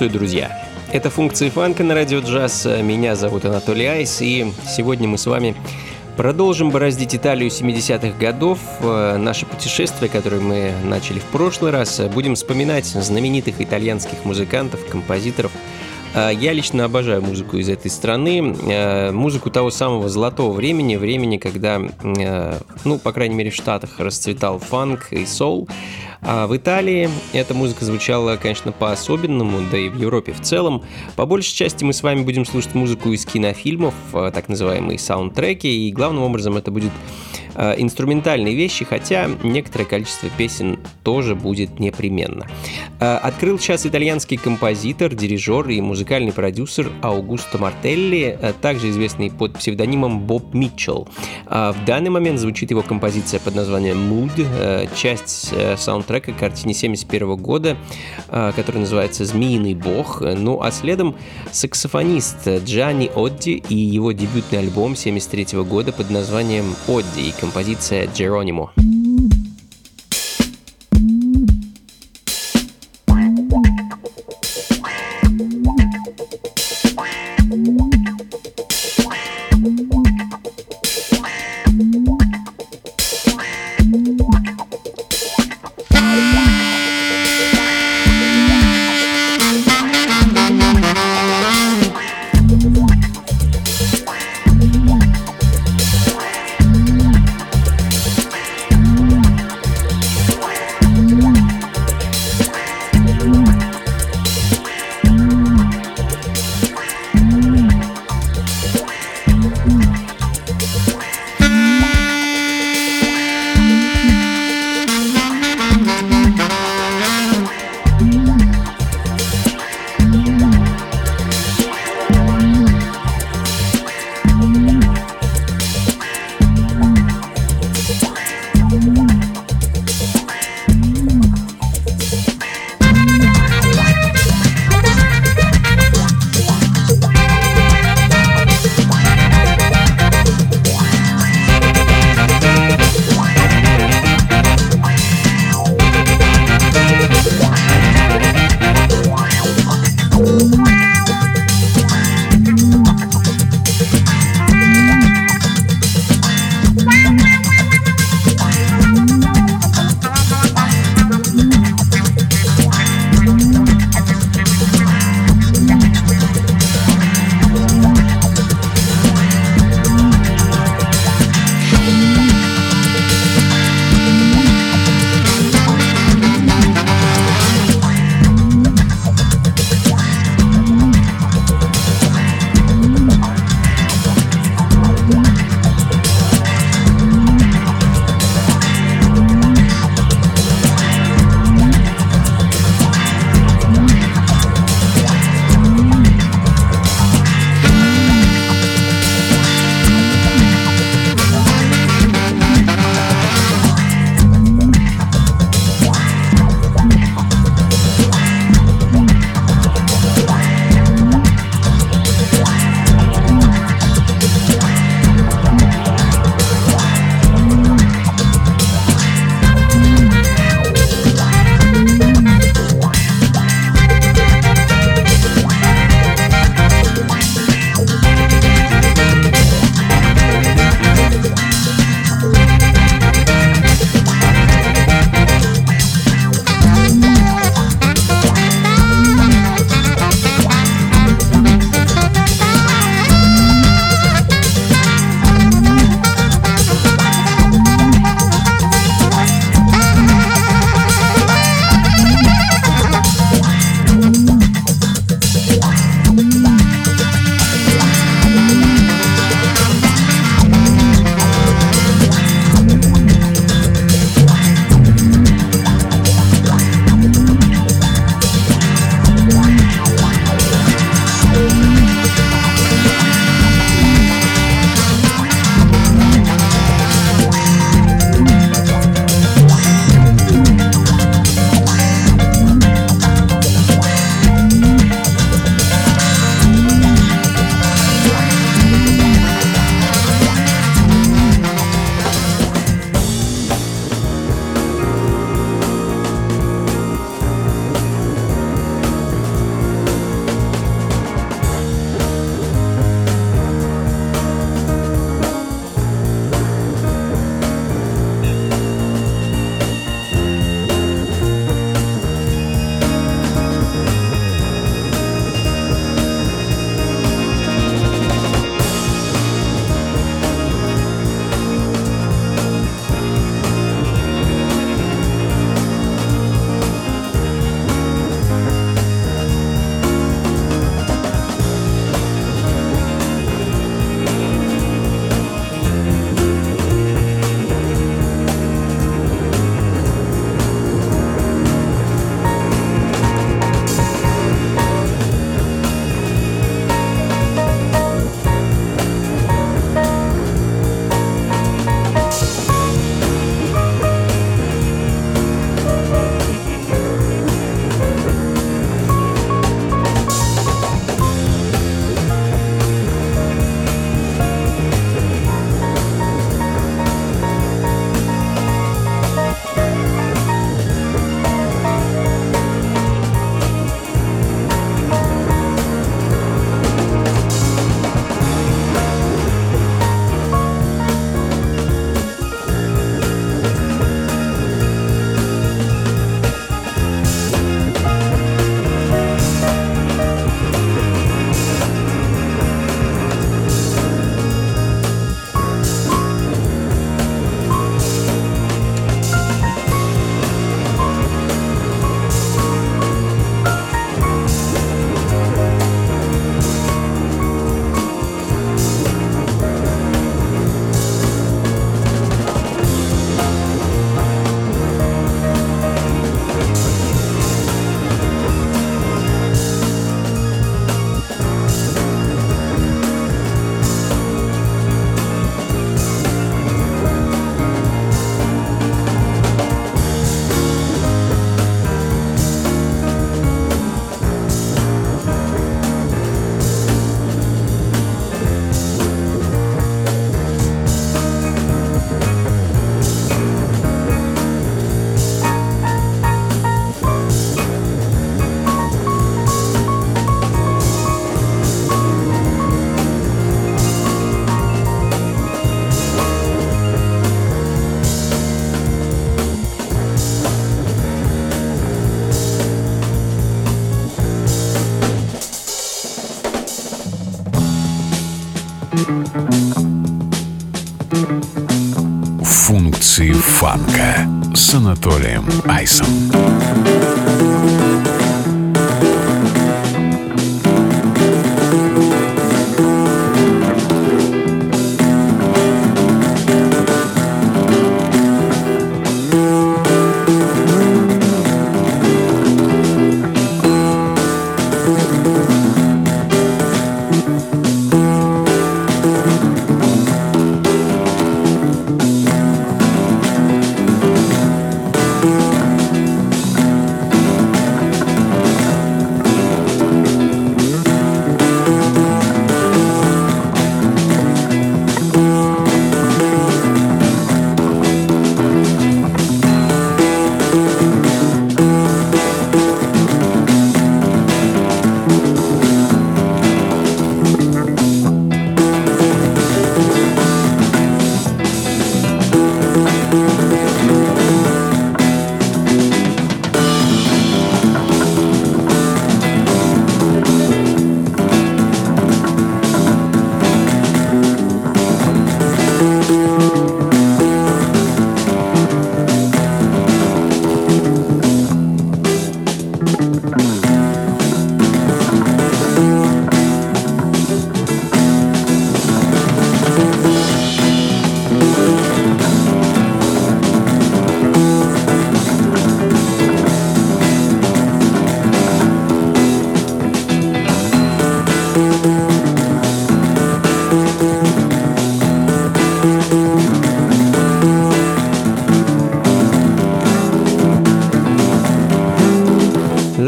Приветствую, друзья! Это функции фанка на радио джаз. Меня зовут Анатолий Айс, и сегодня мы с вами продолжим бороздить Италию 70-х годов. Наше путешествие, которое мы начали в прошлый раз, будем вспоминать знаменитых итальянских музыкантов, композиторов, я лично обожаю музыку из этой страны, музыку того самого золотого времени, времени, когда, ну, по крайней мере, в Штатах расцветал фанк и соул. А в Италии эта музыка звучала, конечно, по-особенному, да и в Европе в целом. По большей части мы с вами будем слушать музыку из кинофильмов, э, так называемые саундтреки, и главным образом это будет инструментальные вещи, хотя некоторое количество песен тоже будет непременно. Э, открыл час итальянский композитор, дирижер и музыкальный продюсер Аугусто Мартелли, э, также известный под псевдонимом Боб Митчелл. В данный момент звучит его композиция под названием «Mood», часть саундтрека к картине 71 года, которая называется «Змеиный бог». Ну а следом саксофонист Джанни Одди и его дебютный альбом 73 года под названием «Одди» композиция Geronimo. Фанка с Анатолием Айсом.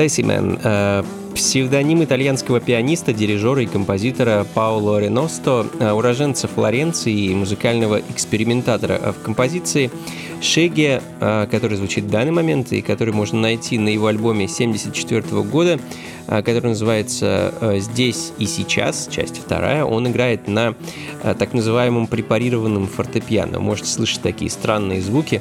Лессимен э, псевдоним итальянского пианиста, дирижера и композитора Паоло Реносто, э, уроженца Флоренции и музыкального экспериментатора в композиции Шеге, э, который звучит в данный момент и который можно найти на его альбоме 1974 года, э, который называется э, «Здесь и сейчас», часть вторая. Он играет на так называемом препарированном фортепиано. Можете слышать такие странные звуки.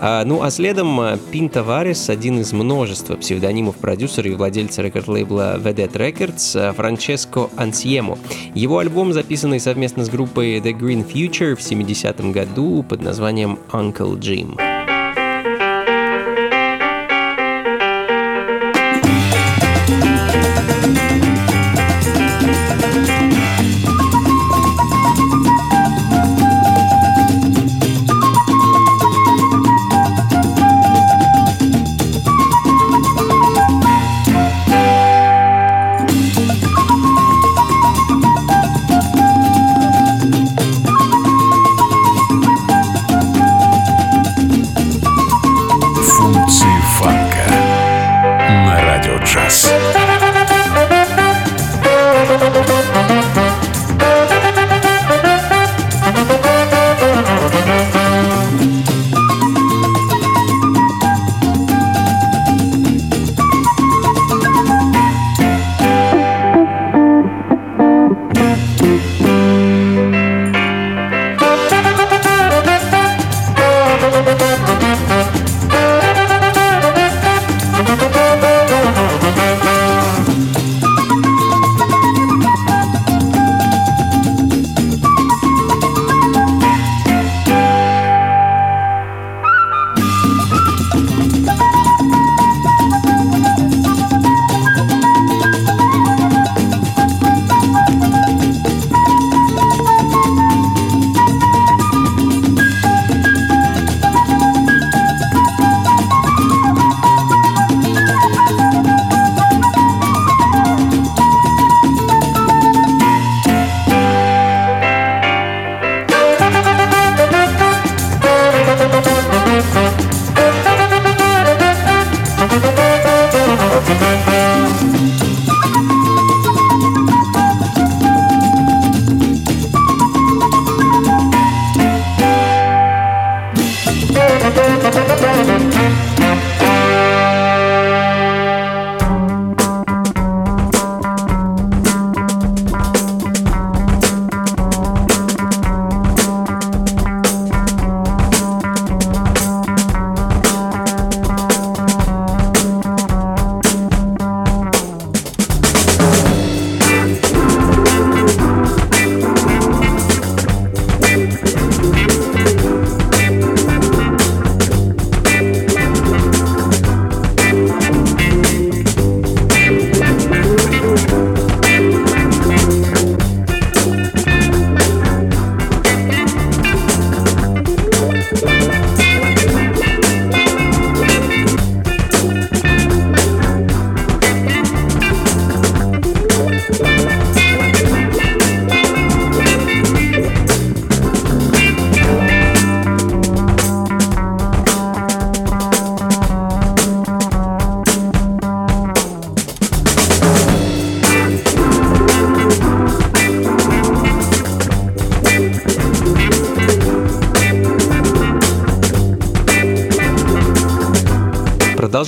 Ну а следом Пин Таварес, один из множества псевдонимов продюсера и владельца рекорд-лейбла Vedette Records, Франческо Ансьемо. Его альбом, записанный совместно с группой The Green Future в 70-м году под названием Uncle Jim.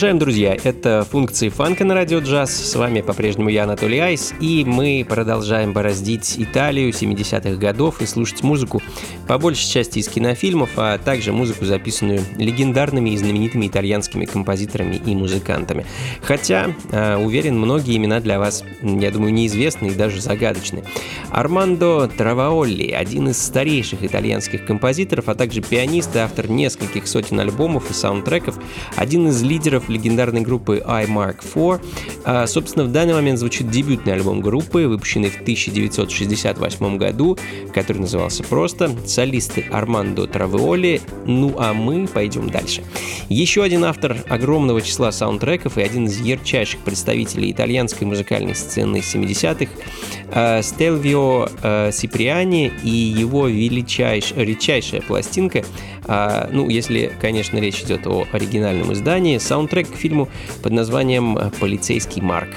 Продолжаем, друзья. Это функции фанка на радио джаз. С вами по-прежнему я, Анатолий Айс, и мы продолжаем бороздить Италию 70-х годов и слушать музыку по большей части из кинофильмов, а также музыку, записанную легендарными и знаменитыми итальянскими композиторами и музыкантами. Хотя, э, уверен, многие имена для вас, я думаю, неизвестны и даже загадочны. Армандо Траваолли, один из старейших итальянских композиторов, а также пианист и автор нескольких сотен альбомов и саундтреков, один из лидеров легендарной группы I Mark IV. А, собственно, в данный момент звучит дебютный альбом группы, выпущенный в 1968 году, который назывался просто «Солисты Армандо Травеоли». Ну а мы пойдем дальше. Еще один автор огромного числа саундтреков и один из ярчайших представителей итальянской музыкальной сцены 70-х а, Стелвио а, Сиприани и его величайшая, редчайшая пластинка а, ну, если, конечно, речь идет о оригинальном издании, саундтрек к фильму под названием «Полицейский Марк».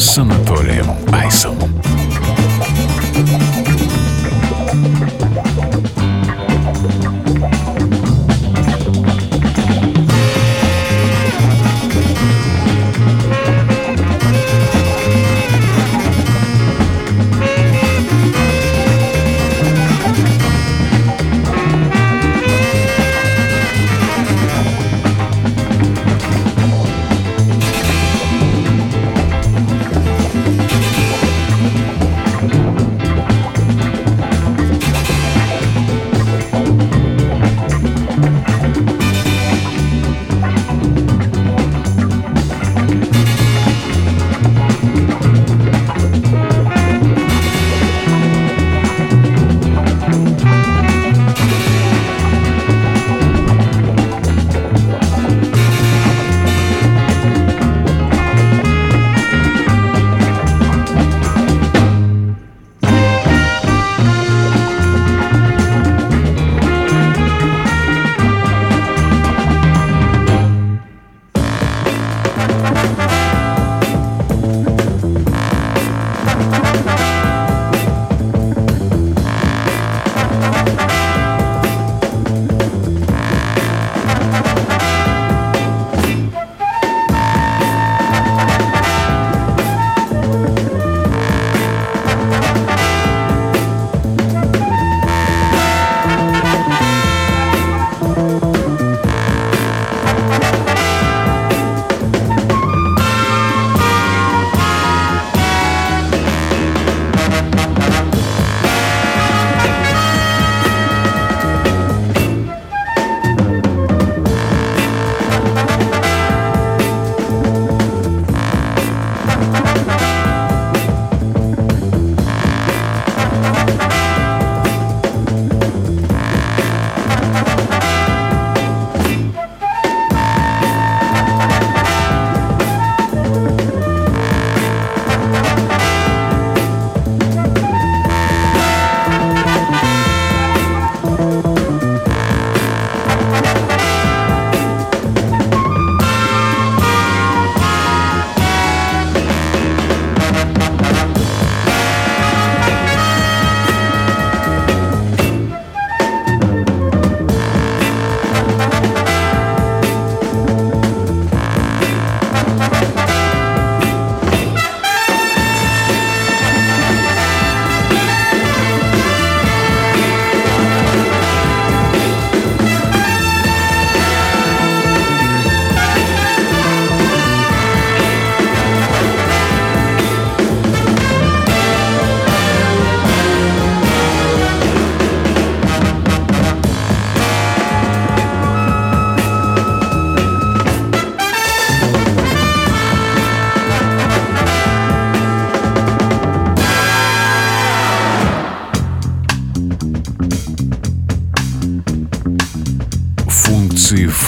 с Анатолием Айсом.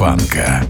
Фанка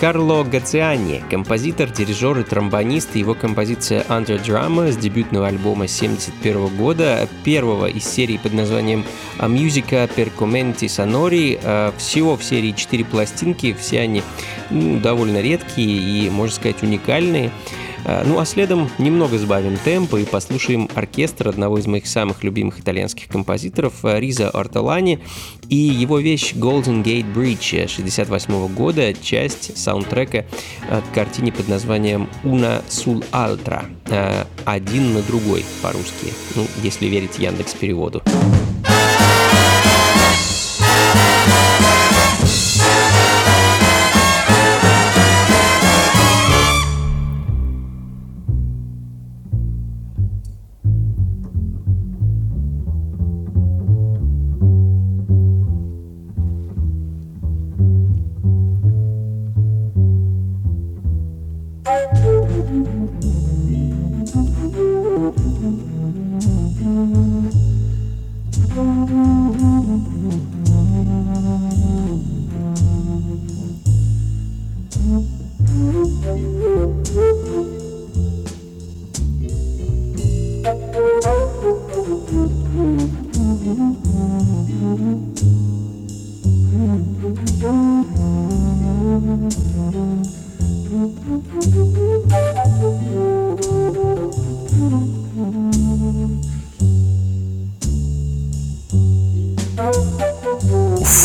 Карло Гациани, композитор, дирижер и тромбонист. Его композиция Under Drama с дебютного альбома 1971 года, первого из серии под названием Musica per Commenti Sonori. А, всего в серии 4 пластинки, все они ну, довольно редкие и, можно сказать, уникальные. А, ну а следом немного сбавим темпа и послушаем оркестр одного из моих самых любимых итальянских композиторов Риза Ортолани и его вещь Golden Gate Bridge 68 года, часть саундтрека к картине под названием Una sul altra, один на другой по-русски, ну, если верить Яндекс переводу.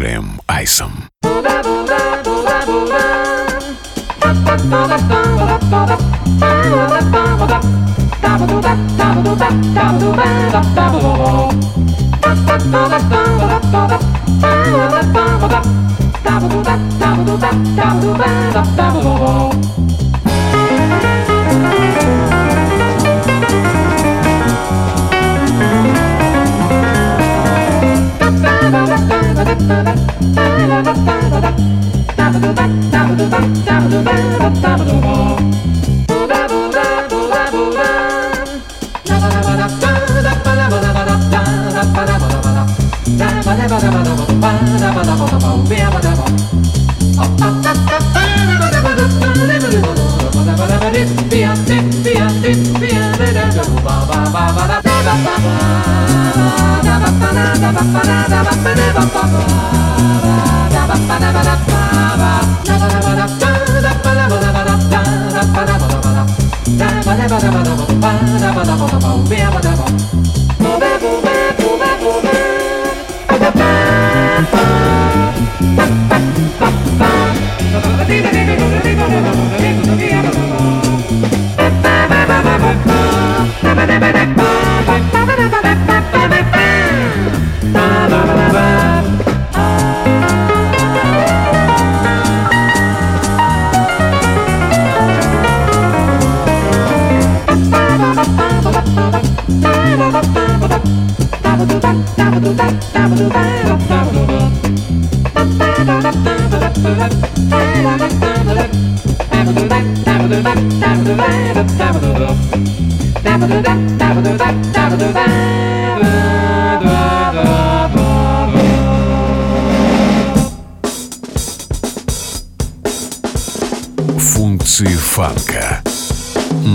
Анатолием Айсом.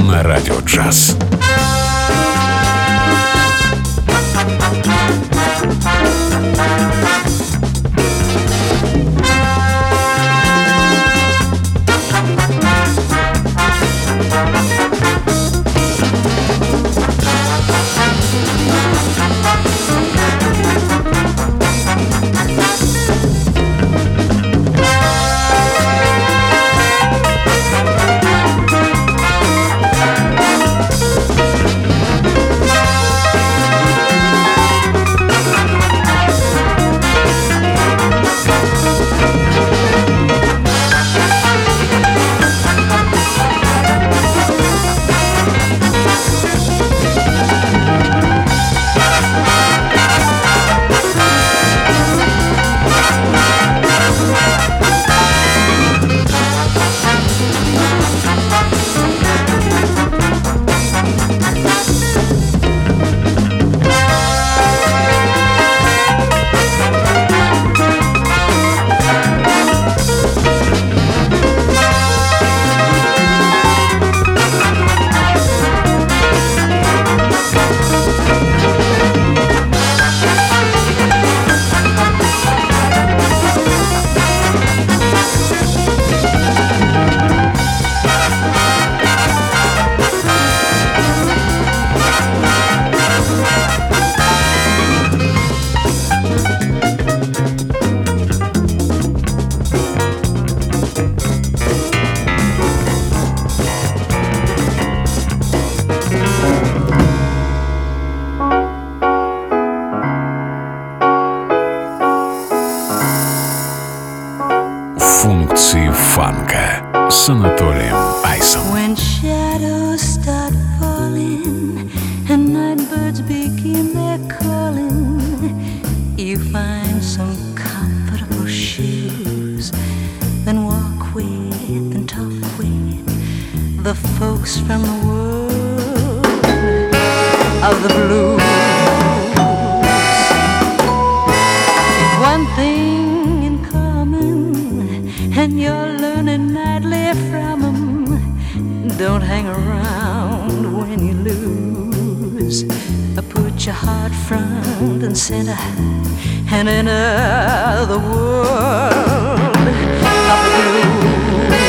На радио джаз. функции фанка с Анатолием Айсом. When shadows start falling and night birds begin their calling, you find some comfortable shoes, then walk with and talk with the folks from the world of the blues. heart front and center and in uh, the world of blue.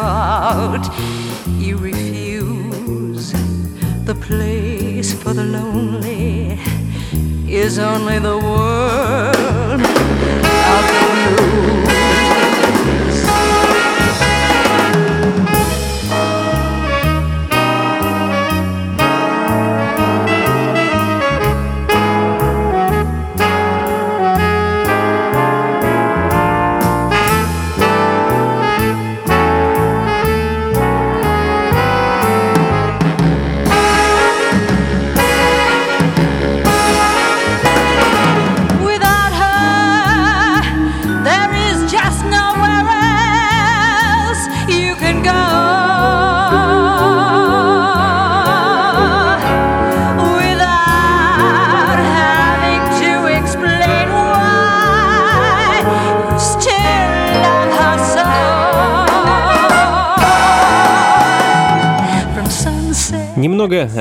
out. You refuse. The place for the lonely is only the world.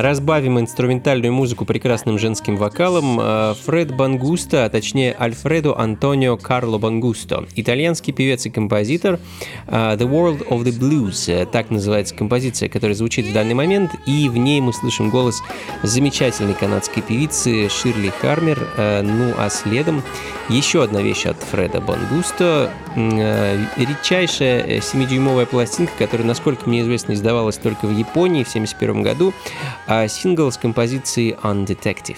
Разбавим инструментальную музыку прекрасным женским вокалом. Э, Фред Бангуста, а точнее Альфредо Антонио Карло Бангусто, итальянский певец и композитор. Э, The World of the Blues, э, так называется композиция, которая звучит в данный момент, и в ней мы слышим голос замечательной канадской певицы Ширли Хармер. Ну а следом еще одна вещь от Фреда Бангусто, редчайшая 7-дюймовая пластинка, которая, насколько мне известно, издавалась только в Японии в 1971 году, сингл с композицией «Undetective».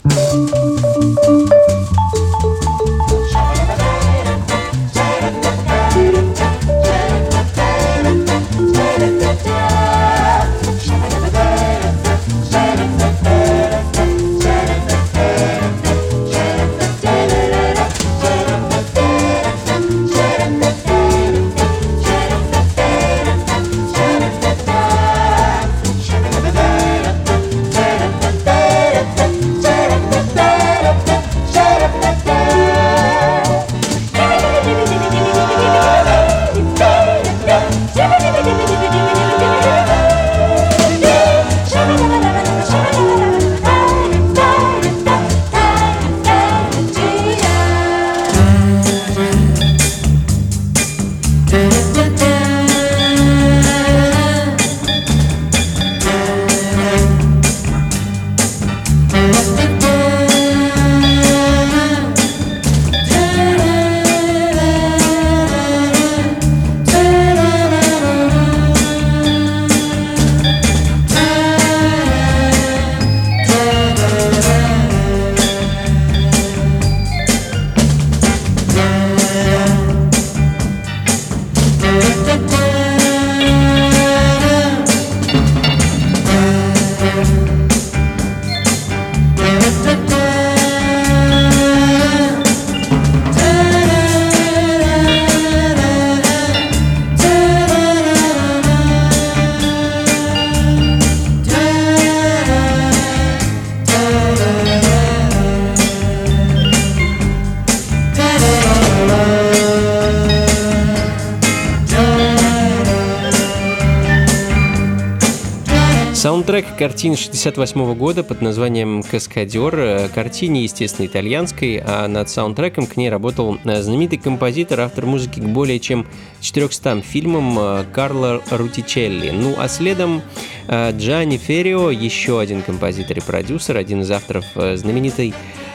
Картины 68 года под названием «Каскадер». Э, картине, естественно, итальянской, а над саундтреком к ней работал э, знаменитый композитор, автор музыки к более чем 400 фильмам э, Карло Рутичелли. Ну а следом Джани Феррио, еще один композитор и продюсер, один из авторов знаменитой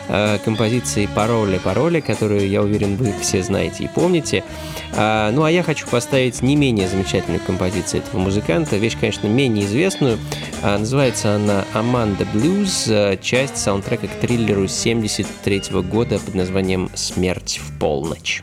Э, композиции «Пароли, пароли», которую, я уверен, вы все знаете и помните. А, ну, а я хочу поставить не менее замечательную композицию этого музыканта, вещь, конечно, менее известную. А, называется она «Аманда Блюз», э, часть саундтрека к триллеру 73 года под названием «Смерть в полночь».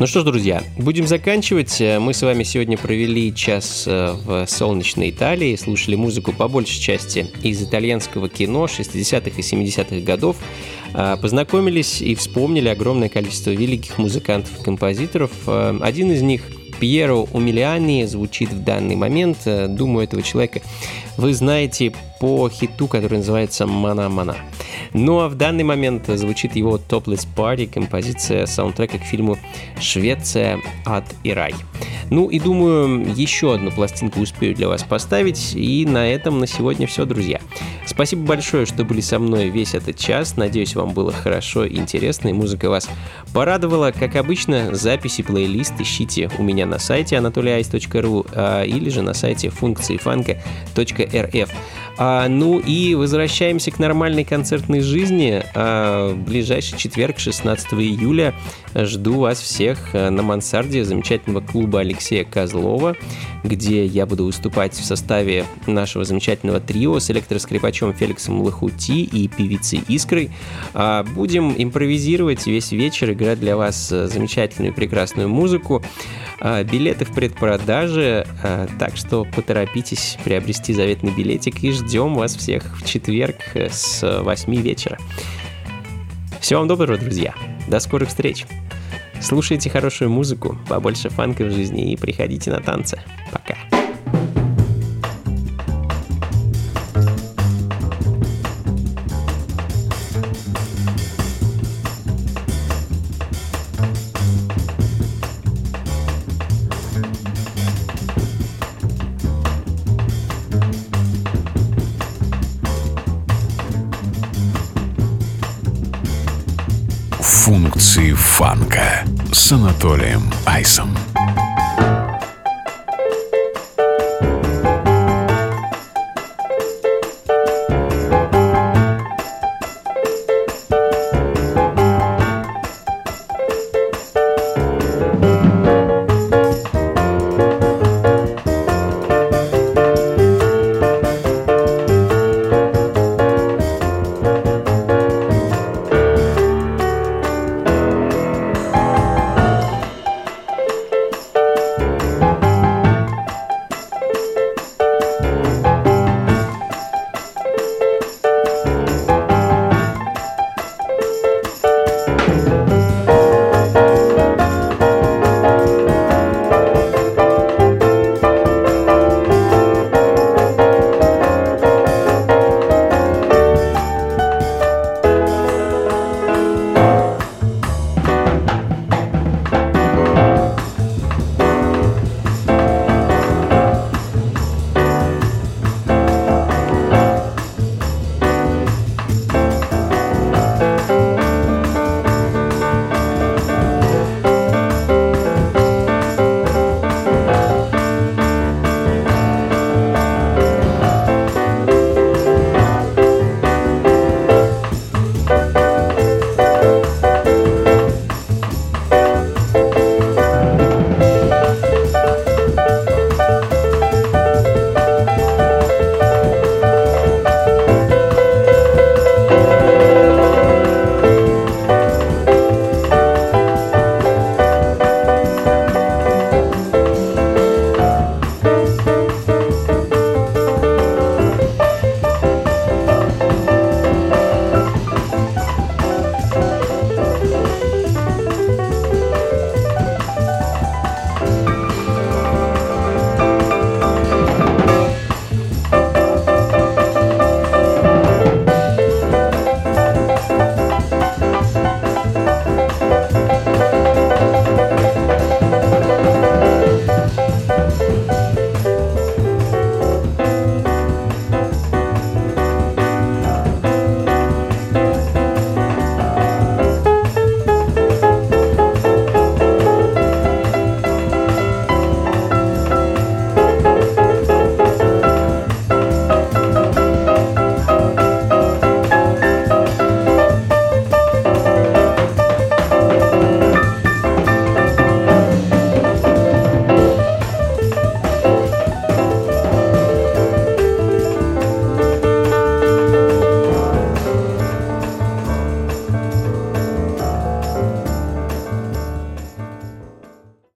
Ну что ж, друзья, будем заканчивать. Мы с вами сегодня провели час э, в солнечной Италии, слушали музыку по большей части из итальянского кино 60-х и 70-х годов, а, познакомились и вспомнили огромное количество великих музыкантов и композиторов. Э, один из них Пьеро Умилиани звучит в данный момент. Э, думаю, этого человека вы знаете по хиту, который называется «Мана-мана». Ну а в данный момент звучит его «Topless Party», композиция саундтрека к фильму «Швеция. Ад и рай». Ну и думаю, еще одну пластинку успею для вас поставить. И на этом на сегодня все, друзья. Спасибо большое, что были со мной весь этот час. Надеюсь, вам было хорошо и интересно, и музыка вас порадовала. Как обычно, записи, плейлист ищите у меня на сайте anatolyice.ru а, или же на сайте функции фанка.рф. А, ну и возвращаемся к нормальной концертной жизни. А, ближайший четверг, 16 июля, жду вас всех а, на мансарде замечательного клуба Алексея Козлова, где я буду выступать в составе нашего замечательного трио с электроскрипачом Феликсом Лохути и певицей Искрой. А, будем импровизировать весь вечер, играть для вас а, замечательную прекрасную музыку. А, билеты в предпродаже, а, так что поторопитесь приобрести заветный билетик и ждем вас всех в четверг с 8 вечера. Всего вам доброго, друзья. До скорых встреч. Слушайте хорошую музыку, побольше фанка в жизни и приходите на танцы. Пока. Анатолием Айсом.